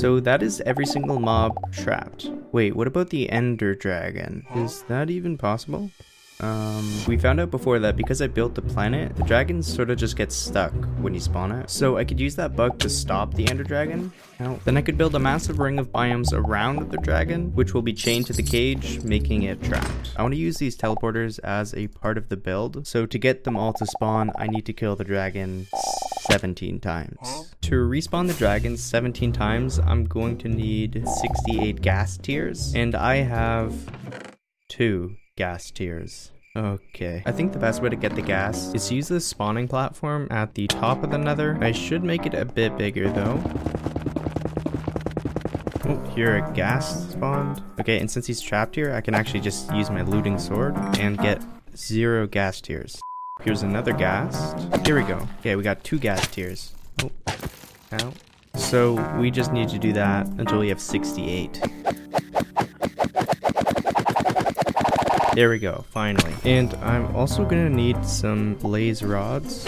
so that is every single mob trapped. Wait, what about the ender dragon? Is that even possible? Um, we found out before that because I built the planet, the dragons sort of just get stuck when you spawn it. So I could use that bug to stop the ender dragon. Then I could build a massive ring of biomes around the dragon, which will be chained to the cage, making it trapped. I want to use these teleporters as a part of the build. So to get them all to spawn, I need to kill the dragon 17 times. To respawn the dragons 17 times, I'm going to need 68 ghast tears, and I have two ghast tears. Okay. I think the best way to get the ghast is to use this spawning platform at the top of the nether. I should make it a bit bigger though. Oh, here a ghast spawned. Okay, and since he's trapped here, I can actually just use my looting sword and get zero ghast tears. Here's another ghast. Here we go. Okay, we got two ghast tears. Oh, ow. So we just need to do that until we have 68. There we go, finally. And I'm also gonna need some blaze rods.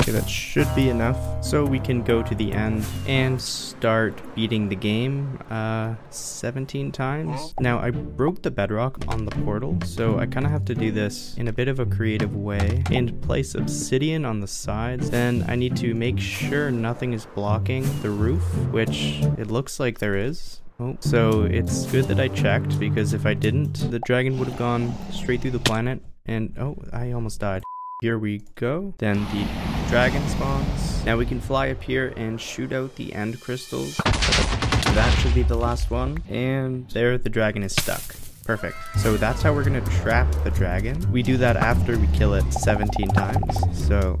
Okay, that should be enough. So we can go to the end and start beating the game uh, 17 times. Now, I broke the bedrock on the portal, so I kind of have to do this in a bit of a creative way and place obsidian on the sides. Then I need to make sure nothing is blocking the roof, which it looks like there is. Oh, so it's good that I checked because if I didn't, the dragon would have gone straight through the planet and oh, I almost died. Here we go. Then the dragon spawns. Now we can fly up here and shoot out the end crystals. That should be the last one. And there the dragon is stuck. Perfect. So that's how we're gonna trap the dragon. We do that after we kill it 17 times. So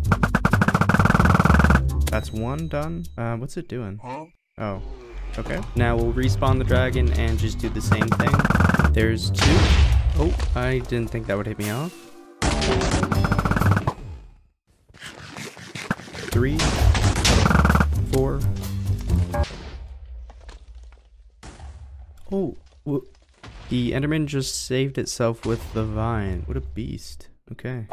that's one done. Uh, what's it doing? Oh, Okay. Now we'll respawn the dragon and just do the same thing. There's two. Oh, I didn't think that would hit me off. Three. Four. Oh, the Enderman just saved itself with the vine. What a beast. Okay.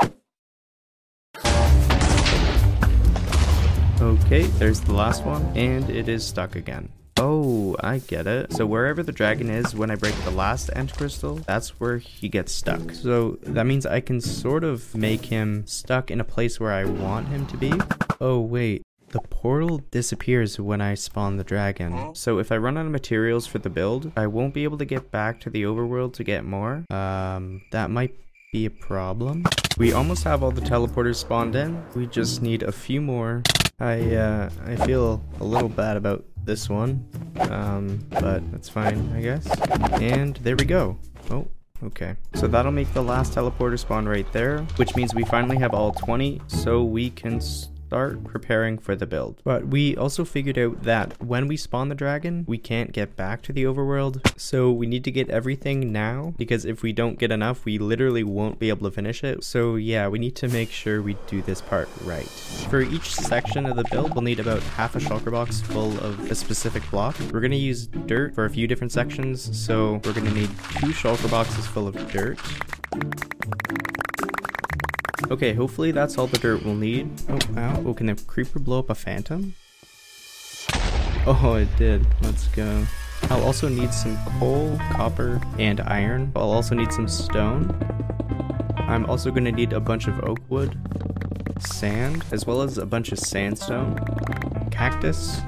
Okay, there's the last one, and it is stuck again. Oh, I get it. So wherever the dragon is when I break the last end crystal, that's where he gets stuck. So that means I can sort of make him stuck in a place where I want him to be. Oh, wait. The portal disappears when I spawn the dragon. So if I run out of materials for the build, I won't be able to get back to the overworld to get more. Um, that might be a problem. We almost have all the teleporters spawned in. We just need a few more. I, uh, I feel a little bad about this one. Um, but that's fine, I guess. And there we go. Oh, okay. So that'll make the last teleporter spawn right there, which means we finally have all 20, so we can start preparing for the build. But we also figured out that when we spawn the dragon, we can't get back to the overworld. So we need to get everything now because if we don't get enough, we literally won't be able to finish it. So yeah, we need to make sure we do this part right. For each section of the build, we'll need about half a shulker box full of a specific block. We're going to use dirt for a few different sections. So we're going to need two shulker boxes full of dirt. Okay, hopefully that's all the dirt we'll need. Oh, ow. Oh, can the creeper blow up a phantom? Oh, it did. Let's go. I'll also need some coal, copper, and iron. I'll also need some stone. I'm also going to need a bunch of oak wood, sand, as well as a bunch of sandstone, cactus,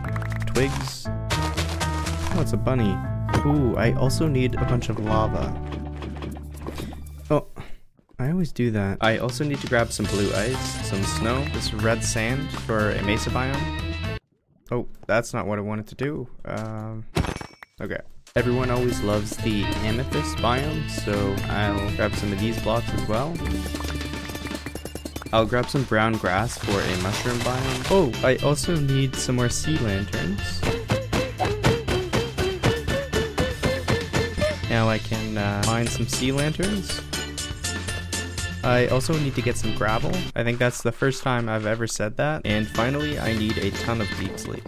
twigs. Oh, it's a bunny. Ooh, I also need a bunch of lava. I always do that. I also need to grab some blue ice, some snow, this red sand for a mesa biome. Oh, that's not what I wanted to do. Um, okay. Everyone always loves the amethyst biome, so I'll grab some of these blocks as well. I'll grab some brown grass for a mushroom biome. Oh, I also need some more sea lanterns. Now I can uh, mine some sea lanterns. I also need to get some gravel. I think that's the first time I've ever said that. And finally, I need a ton of deep slate.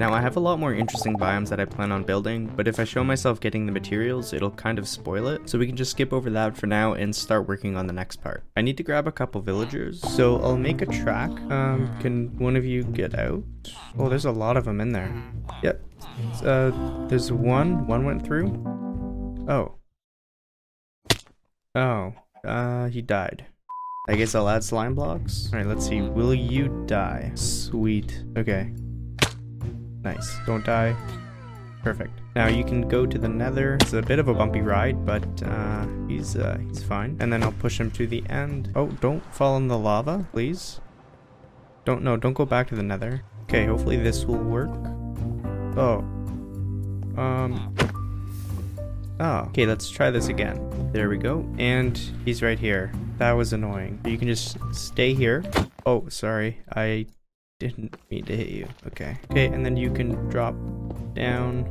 Now I have a lot more interesting biomes that I plan on building, but if I show myself getting the materials, it'll kind of spoil it. So we can just skip over that for now and start working on the next part. I need to grab a couple villagers, so I'll make a track. Um, can one of you get out? Oh, there's a lot of them in there. Yep. Uh, there's one. One went through. Oh. Oh. Uh, he died. I guess I'll add slime blocks. All right, let's see. Will you die? Sweet. Okay. Nice. Don't die. Perfect. Now you can go to the nether. It's a bit of a bumpy ride, but uh, he's uh, he's fine. And then I'll push him to the end. Oh, don't fall in the lava, please. Don't, no, don't go back to the nether. Okay, hopefully this will work. Oh. Um. Oh, okay, let's try this again. There we go. And he's right here. That was annoying. You can just stay here. Oh, sorry. I didn't mean to hit you. Okay. Okay, and then you can drop down.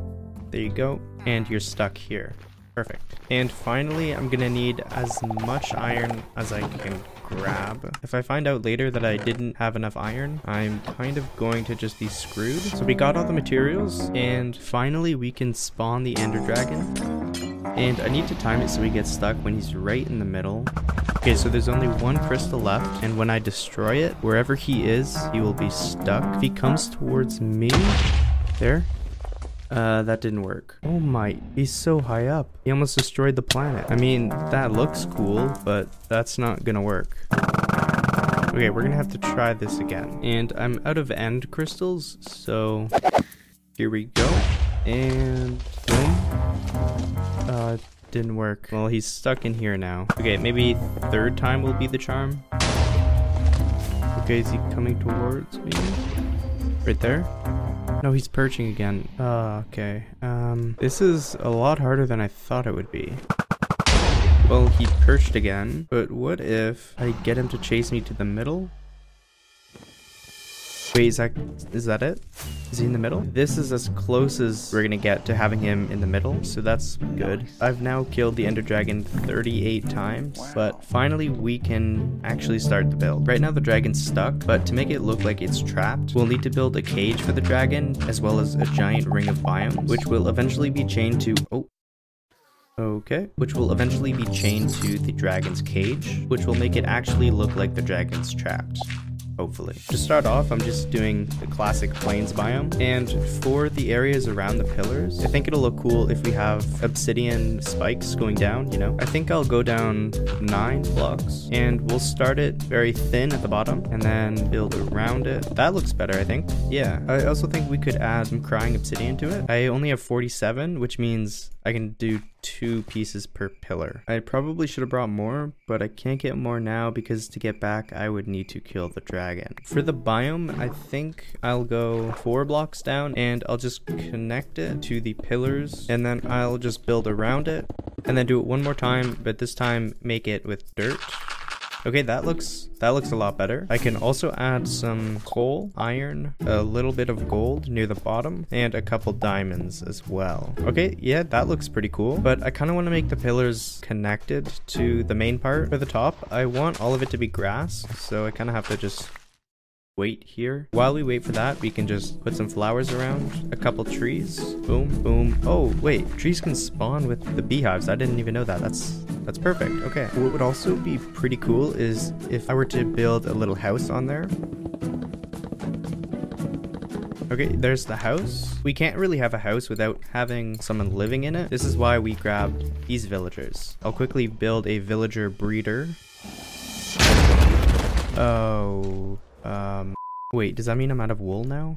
There you go. And you're stuck here. Perfect. And finally, I'm gonna need as much iron as I can grab. If I find out later that I didn't have enough iron, I'm kind of going to just be screwed. So we got all the materials, and finally we can spawn the ender dragon. And I need to time it so he gets stuck when he's right in the middle. Okay, so there's only one crystal left, and when I destroy it, wherever he is, he will be stuck. If he comes towards me, there, uh, that didn't work. Oh my, he's so high up. He almost destroyed the planet. I mean, that looks cool, but that's not gonna work. Okay, we're gonna have to try this again. And I'm out of end crystals, so here we go. And boom. Uh, didn't work. Well, he's stuck in here now. Okay, maybe third time will be the charm. Okay, is he coming towards me? Right there? No, he's perching again. Oh, okay. Um, this is a lot harder than I thought it would be. Well, he perched again, but what if I get him to chase me to the middle? Wait, is that, is that it? Is he in the middle? This is as close as we're gonna get to having him in the middle, so that's good. I've now killed the Ender Dragon 38 times, but finally we can actually start the build. Right now the dragon's stuck, but to make it look like it's trapped, we'll need to build a cage for the dragon, as well as a giant ring of biomes, which will eventually be chained to- oh, Okay, which will eventually be chained to the dragon's cage, which will make it actually look like the dragon's trapped hopefully. To start off, I'm just doing the classic plains biome, and for the areas around the pillars, I think it'll look cool if we have obsidian spikes going down, you know? I think I'll go down nine blocks, and we'll start it very thin at the bottom, and then build around it. That looks better, I think. Yeah, I also think we could add some crying obsidian to it. I only have 47, which means I can do two pieces per pillar. I probably should have brought more, but I can't get more now because to get back, I would need to kill the dragon. For the biome, I think I'll go four blocks down and I'll just connect it to the pillars and then I'll just build around it and then do it one more time, but this time make it with dirt Okay, that looks that looks a lot better. I can also add some coal, iron, a little bit of gold near the bottom, and a couple diamonds as well. Okay, yeah, that looks pretty cool, but I kind of want to make the pillars connected to the main part for the top. I want all of it to be grass, so I kind of have to just wait here. While we wait for that, we can just put some flowers around, a couple trees. Boom, boom. Oh, wait, trees can spawn with the beehives. I didn't even know that. That's that's perfect. Okay. What would also be pretty cool is if I were to build a little house on there. Okay, there's the house. We can't really have a house without having someone living in it. This is why we grabbed these villagers. I'll quickly build a villager breeder. Oh, um, wait, does that mean I'm out of wool now?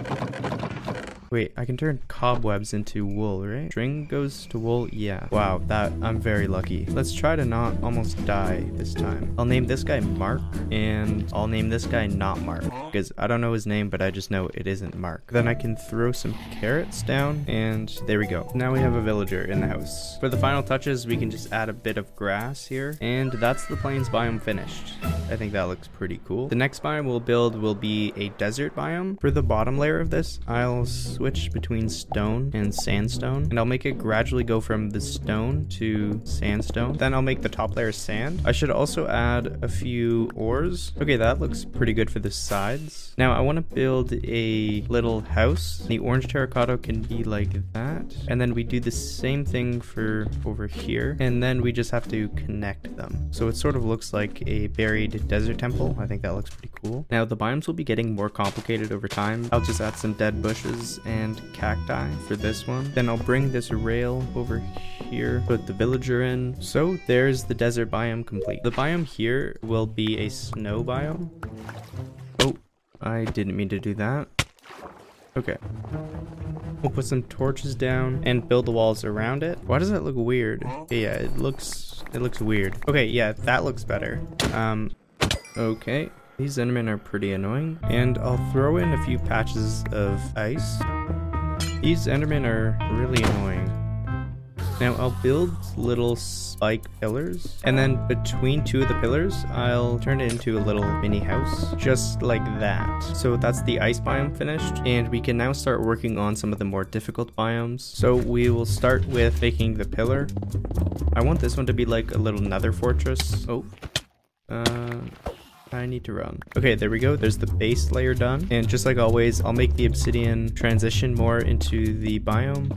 Wait, I can turn cobwebs into wool, right? String goes to wool, yeah. Wow, that, I'm very lucky. Let's try to not almost die this time. I'll name this guy Mark, and I'll name this guy not Mark, because I don't know his name, but I just know it isn't Mark. Then I can throw some carrots down, and there we go. Now we have a villager in the house. For the final touches, we can just add a bit of grass here, and that's the plains biome finished. I think that looks pretty cool. The next biome we'll build will be a desert biome. For the bottom layer of this, I'll switch between stone and sandstone, and I'll make it gradually go from the stone to sandstone. Then I'll make the top layer sand. I should also add a few ores. Okay, that looks pretty good for the sides. Now I want to build a little house. The orange terracotta can be like that. And then we do the same thing for over here. And then we just have to connect them. So it sort of looks like a buried desert temple. I think that looks pretty cool. Now the biomes will be getting more complicated over time. I'll just add some dead bushes and cacti for this one. Then I'll bring this rail over here, put the villager in. So there's the desert biome complete. The biome here will be a snow biome. I didn't mean to do that. Okay. We'll put some torches down and build the walls around it. Why does that look weird? Yeah, it looks it looks weird. Okay, yeah, that looks better. Um, okay. These Endermen are pretty annoying. And I'll throw in a few patches of ice. These Endermen are really annoying. Now I'll build little spike pillars and then between two of the pillars I'll turn it into a little mini house just like that. So that's the ice biome finished and we can now start working on some of the more difficult biomes. So we will start with making the pillar. I want this one to be like a little nether fortress. Oh. Uh, I need to run. Okay, there we go. There's the base layer done. And just like always, I'll make the obsidian transition more into the biome.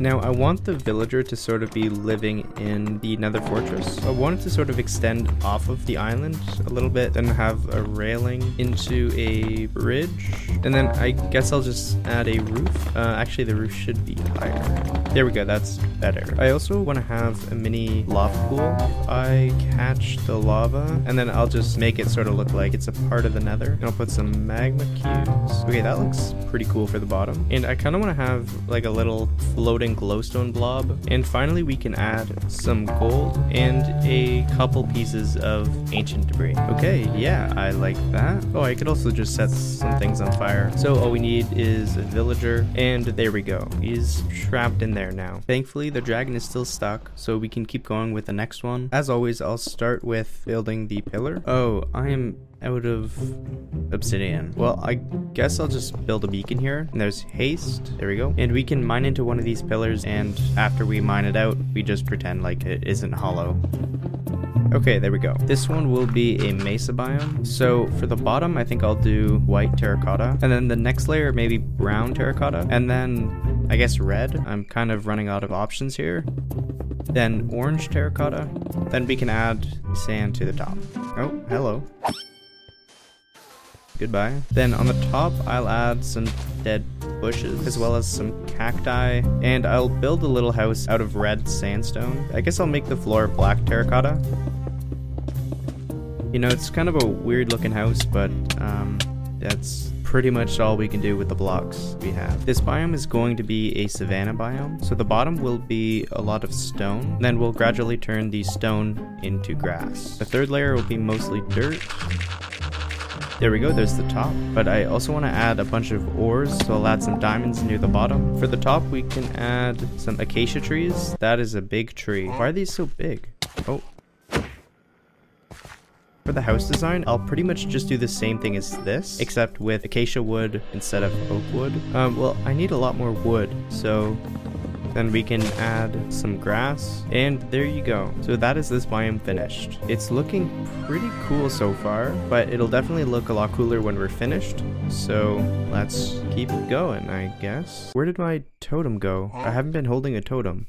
Now, I want the villager to sort of be living in the nether fortress. I want it to sort of extend off of the island a little bit and have a railing into a bridge. And then I guess I'll just add a roof. Uh, actually, the roof should be higher. There we go, that's better. I also want to have a mini lava pool. I catch the lava and then I'll just make it sort of look like it's a part of the nether. And I'll put some magma cubes. Okay, that looks pretty cool for the bottom. And I kind of want to have like a little floating glowstone blob. And finally, we can add some gold and a couple pieces of ancient debris. Okay, yeah, I like that. Oh, I could also just set some things on fire. So all we need is a villager. And there we go. He's trapped in there now. Thankfully, the dragon is still stuck, so we can keep going with the next one. As always, I'll start with building the pillar. Oh, I am out of obsidian. Well, I guess I'll just build a beacon here. And there's haste. There we go. And we can mine into one of these pillars. And after we mine it out, we just pretend like it isn't hollow. Okay, there we go. This one will be a mesa biome. So for the bottom, I think I'll do white terracotta. And then the next layer, maybe brown terracotta. And then I guess red. I'm kind of running out of options here. Then orange terracotta. Then we can add sand to the top. Oh, hello. Goodbye. Then on the top, I'll add some dead bushes as well as some cacti and I'll build a little house out of red sandstone. I guess I'll make the floor black terracotta. You know, it's kind of a weird looking house, but um, that's pretty much all we can do with the blocks we have. This biome is going to be a savanna biome, so the bottom will be a lot of stone, then we'll gradually turn the stone into grass. The third layer will be mostly dirt, there we go, there's the top. But I also want to add a bunch of ores, so I'll add some diamonds near the bottom. For the top, we can add some acacia trees. That is a big tree. Why are these so big? Oh. For the house design, I'll pretty much just do the same thing as this, except with acacia wood instead of oak wood. Um, well, I need a lot more wood, so then we can add some grass, and there you go. So that is this biome finished. It's looking pretty cool so far, but it'll definitely look a lot cooler when we're finished. So let's keep going, I guess. Where did my totem go? I haven't been holding a totem.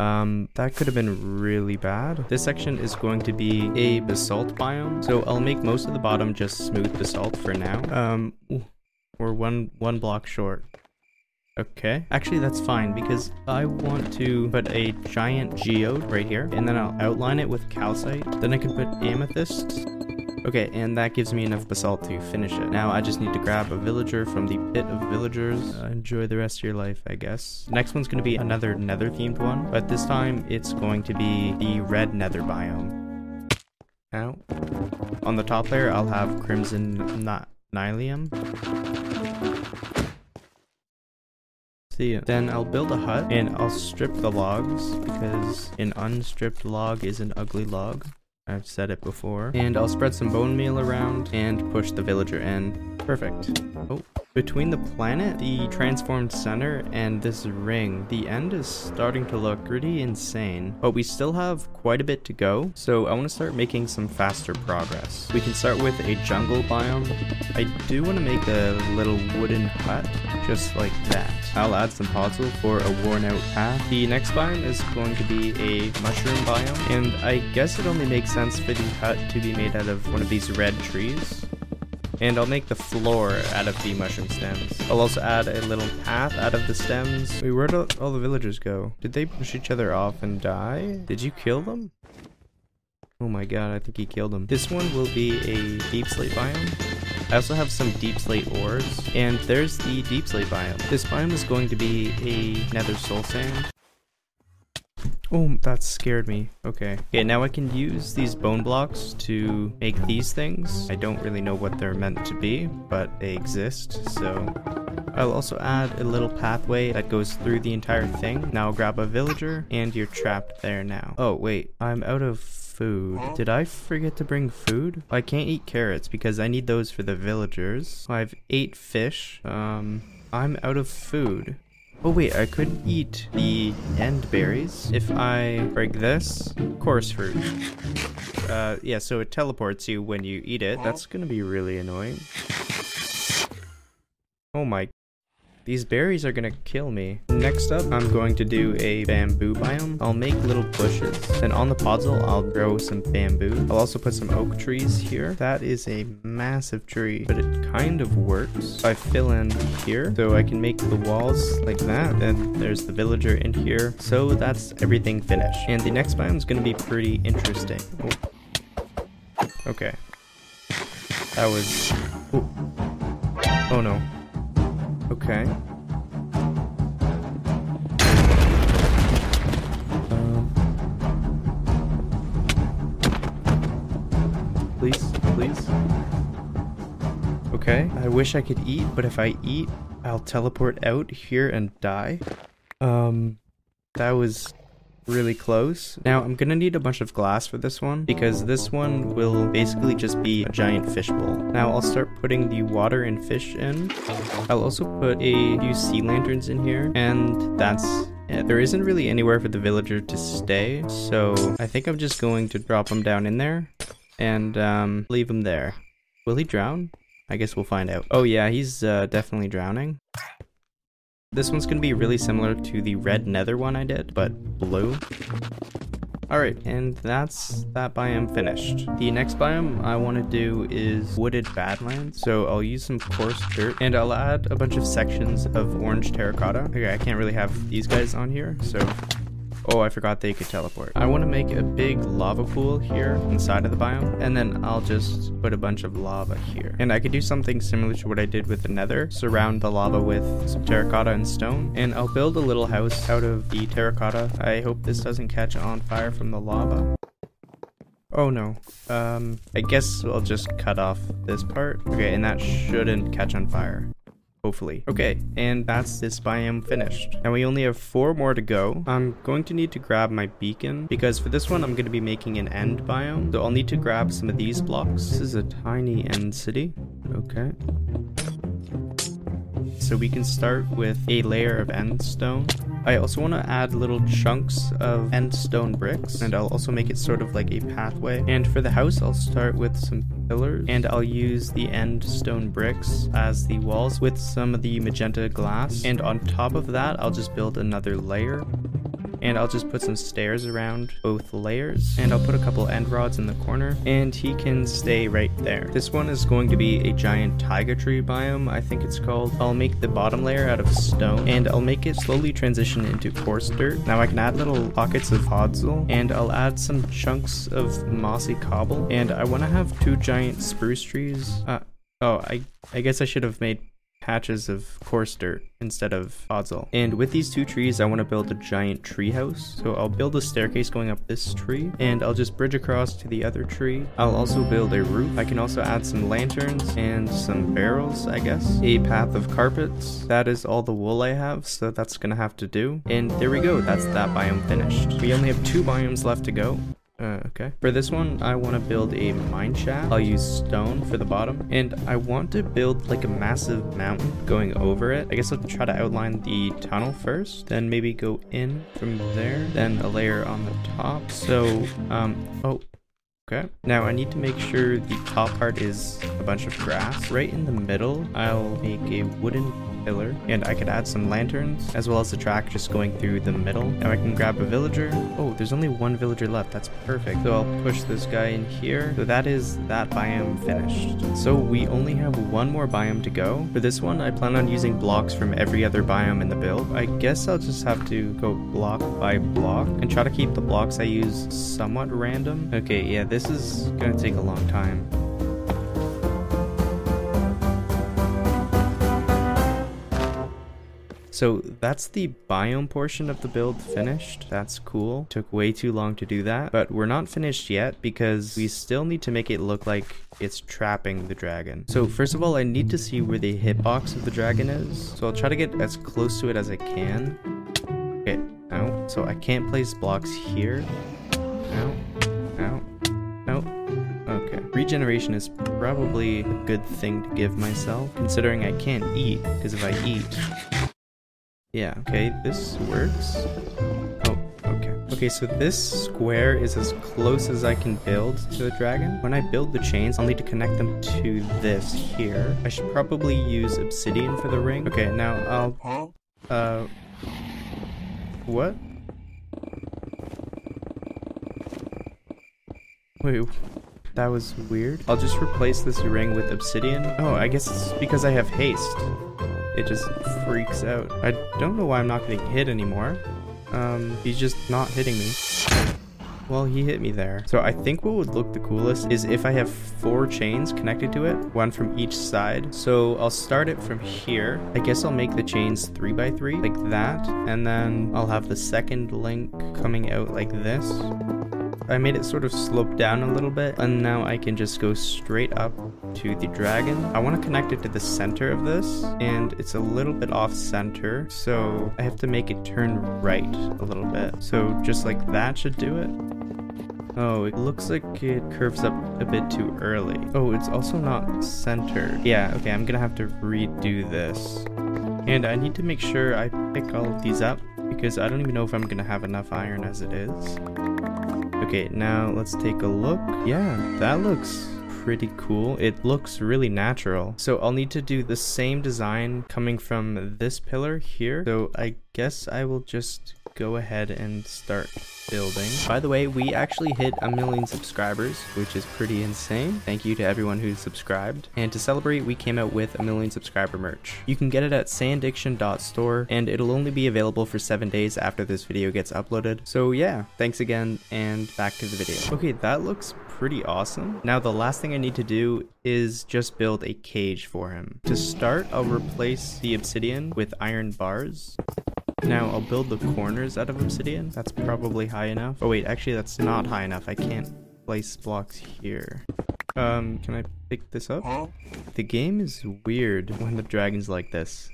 Um, that could have been really bad. This section is going to be a basalt biome, so I'll make most of the bottom just smooth basalt for now. Um, we're one one block short. Okay. Actually, that's fine because I want to put a giant geode right here and then I'll outline it with calcite. Then I can put amethyst. Okay, and that gives me enough basalt to finish it. Now I just need to grab a villager from the pit of villagers. Uh, enjoy the rest of your life, I guess. Next one's to be another nether themed one, but this time it's going to be the red nether biome. Now, on the top layer, I'll have crimson nylium. See. Then I'll build a hut and I'll strip the logs because an unstripped log is an ugly log. I've said it before. And I'll spread some bone meal around and push the villager in. Perfect. Oh, between the planet, the transformed center, and this ring, the end is starting to look pretty insane. But we still have quite a bit to go, so I want to start making some faster progress. We can start with a jungle biome. I do want to make a little wooden hut, just like that. I'll add some podzol for a worn out path. The next biome is going to be a mushroom biome, and I guess it only makes sense for the hut to be made out of one of these red trees. And I'll make the floor out of the mushroom stems. I'll also add a little path out of the stems. Wait, where'd all the villagers go? Did they push each other off and die? Did you kill them? Oh my god, I think he killed them. This one will be a deep slate biome. I also have some deep slate ores, and there's the deep slate biome. This biome is going to be a nether soul sand. Oh, that scared me. Okay. Okay, now I can use these bone blocks to make these things. I don't really know what they're meant to be, but they exist, so... I'll also add a little pathway that goes through the entire thing. Now grab a villager, and you're trapped there now. Oh, wait. I'm out of food. Did I forget to bring food? I can't eat carrots because I need those for the villagers. I have eight fish. Um, I'm out of food. Oh wait, I could eat the end berries if I break this. Chorus fruit. Uh, yeah, so it teleports you when you eat it. That's gonna be really annoying. Oh my these berries are gonna kill me. Next up, I'm going to do a bamboo biome. I'll make little bushes. Then on the podzol, I'll grow some bamboo. I'll also put some oak trees here. That is a massive tree, but it kind of works. I fill in here, so I can make the walls like that. Then there's the villager in here. So that's everything finished. And the next biome is gonna be pretty interesting. Oh. Okay. That was... Oh. oh no. Okay. Um, please, please. Okay, I wish I could eat, but if I eat, I'll teleport out here and die. Um, that was really close. Now I'm gonna need a bunch of glass for this one because this one will basically just be a giant fishbowl. Now I'll start putting the water and fish in. I'll also put a few sea lanterns in here and that's it. There isn't really anywhere for the villager to stay so I think I'm just going to drop him down in there and um, leave him there. Will he drown? I guess we'll find out. Oh yeah, he's uh, definitely drowning. This one's gonna be really similar to the red nether one I did, but blue. Alright, and that's that biome finished. The next biome I want to do is Wooded Badlands. So I'll use some coarse dirt, and I'll add a bunch of sections of orange terracotta. Okay, I can't really have these guys on here, so Oh, I forgot they could teleport. I want to make a big lava pool here inside of the biome, and then I'll just put a bunch of lava here. And I could do something similar to what I did with the nether, surround the lava with some terracotta and stone, and I'll build a little house out of the terracotta. I hope this doesn't catch on fire from the lava. Oh no. Um, I guess I'll just cut off this part. Okay, and that shouldn't catch on fire hopefully. Okay, and that's this biome finished. And we only have four more to go. I'm going to need to grab my beacon because for this one I'm going to be making an end biome. So I'll need to grab some of these blocks. This is a tiny end city. Okay. So we can start with a layer of end stone. I also want to add little chunks of end stone bricks and I'll also make it sort of like a pathway. And for the house, I'll start with some pillars and I'll use the end stone bricks as the walls with some of the magenta glass. And on top of that, I'll just build another layer and I'll just put some stairs around both layers and I'll put a couple end rods in the corner and he can stay right there. This one is going to be a giant taiga tree biome I think it's called. I'll make the bottom layer out of stone and I'll make it slowly transition into coarse dirt. Now I can add little pockets of podzol and I'll add some chunks of mossy cobble and I want to have two giant spruce trees. Uh, oh, I, I guess I should have made patches of coarse dirt instead of podzol. And with these two trees, I want to build a giant tree house. So I'll build a staircase going up this tree, and I'll just bridge across to the other tree. I'll also build a roof. I can also add some lanterns and some barrels, I guess. A path of carpets. That is all the wool I have, so that's gonna have to do. And there we go, that's that biome finished. We only have two biomes left to go. Uh, okay. For this one, I want to build a mine shaft. I'll use stone for the bottom. And I want to build like a massive mountain going over it. I guess I'll try to outline the tunnel first, then maybe go in from there, then a layer on the top. So, um, oh, Okay. Now I need to make sure the top part is a bunch of grass. Right in the middle, I'll make a wooden pillar and I could add some lanterns as well as a track just going through the middle. Now I can grab a villager. Oh, there's only one villager left. That's perfect. So I'll push this guy in here. So that is that biome finished. So we only have one more biome to go. For this one, I plan on using blocks from every other biome in the build. I guess I'll just have to go block by block and try to keep the blocks I use somewhat random. Okay, yeah, this is gonna take a long time. So that's the biome portion of the build finished. That's cool. Took way too long to do that, but we're not finished yet because we still need to make it look like it's trapping the dragon. So first of all, I need to see where the hitbox of the dragon is. So I'll try to get as close to it as I can. Okay, now, so I can't place blocks here. Now, now, no. Okay. Regeneration is probably a good thing to give myself, considering I can't eat, because if I eat, yeah, okay, this works. Oh, okay. Okay, so this square is as close as I can build to the dragon. When I build the chains, I'll need to connect them to this here. I should probably use obsidian for the ring. Okay, now I'll... Uh... What? Wait, that was weird. I'll just replace this ring with obsidian. Oh, I guess it's because I have haste it just freaks out. I don't know why I'm not getting hit anymore. Um, he's just not hitting me. Well, he hit me there. So I think what would look the coolest is if I have four chains connected to it, one from each side. So I'll start it from here. I guess I'll make the chains three by three, like that. And then I'll have the second link coming out like this. I made it sort of slope down a little bit and now I can just go straight up to the dragon. I want to connect it to the center of this and it's a little bit off center so I have to make it turn right a little bit. So just like that should do it. Oh, it looks like it curves up a bit too early. Oh, it's also not centered. Yeah, okay, I'm gonna have to redo this. And I need to make sure I pick all of these up because I don't even know if I'm gonna have enough iron as it is. Okay, now let's take a look. Yeah, that looks pretty cool. It looks really natural. So I'll need to do the same design coming from this pillar here. So I guess I will just go ahead and start building. By the way, we actually hit a million subscribers, which is pretty insane. Thank you to everyone who subscribed. And to celebrate, we came out with a million subscriber merch. You can get it at sandiction.store, and it'll only be available for 7 days after this video gets uploaded. So yeah, thanks again, and back to the video. Okay, that looks pretty awesome. Now the last thing I need to do is just build a cage for him. To start, I'll replace the obsidian with iron bars. Now I'll build the corners out of obsidian. That's probably high enough. Oh wait, actually that's not high enough. I can't place blocks here. Um, can I pick this up? The game is weird when the dragon's like this.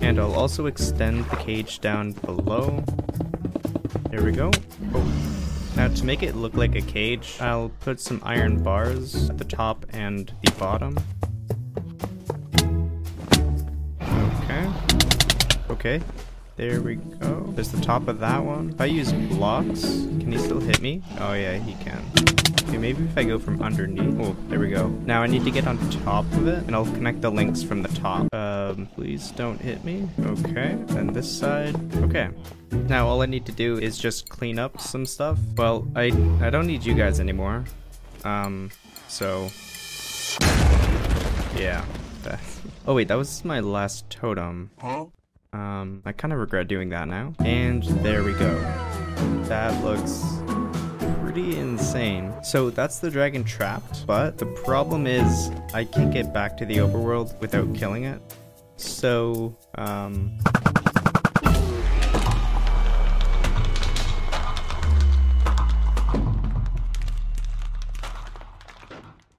And I'll also extend the cage down below. There we go. Oh. Now to make it look like a cage, I'll put some iron bars at the top and the bottom. Okay. Okay. There we go. There's the top of that one. If I use blocks, can he still hit me? Oh yeah, he can. Okay, maybe if I go from underneath. Oh, there we go. Now I need to get on top of it, and I'll connect the links from the top. Um, please don't hit me. Okay, and this side. Okay. Now all I need to do is just clean up some stuff. Well, I I don't need you guys anymore. Um, so yeah. oh wait, that was my last totem. Huh? Um, I kind of regret doing that now. And there we go. That looks pretty insane. So that's the dragon trapped, but the problem is I can't get back to the overworld without killing it. So, um,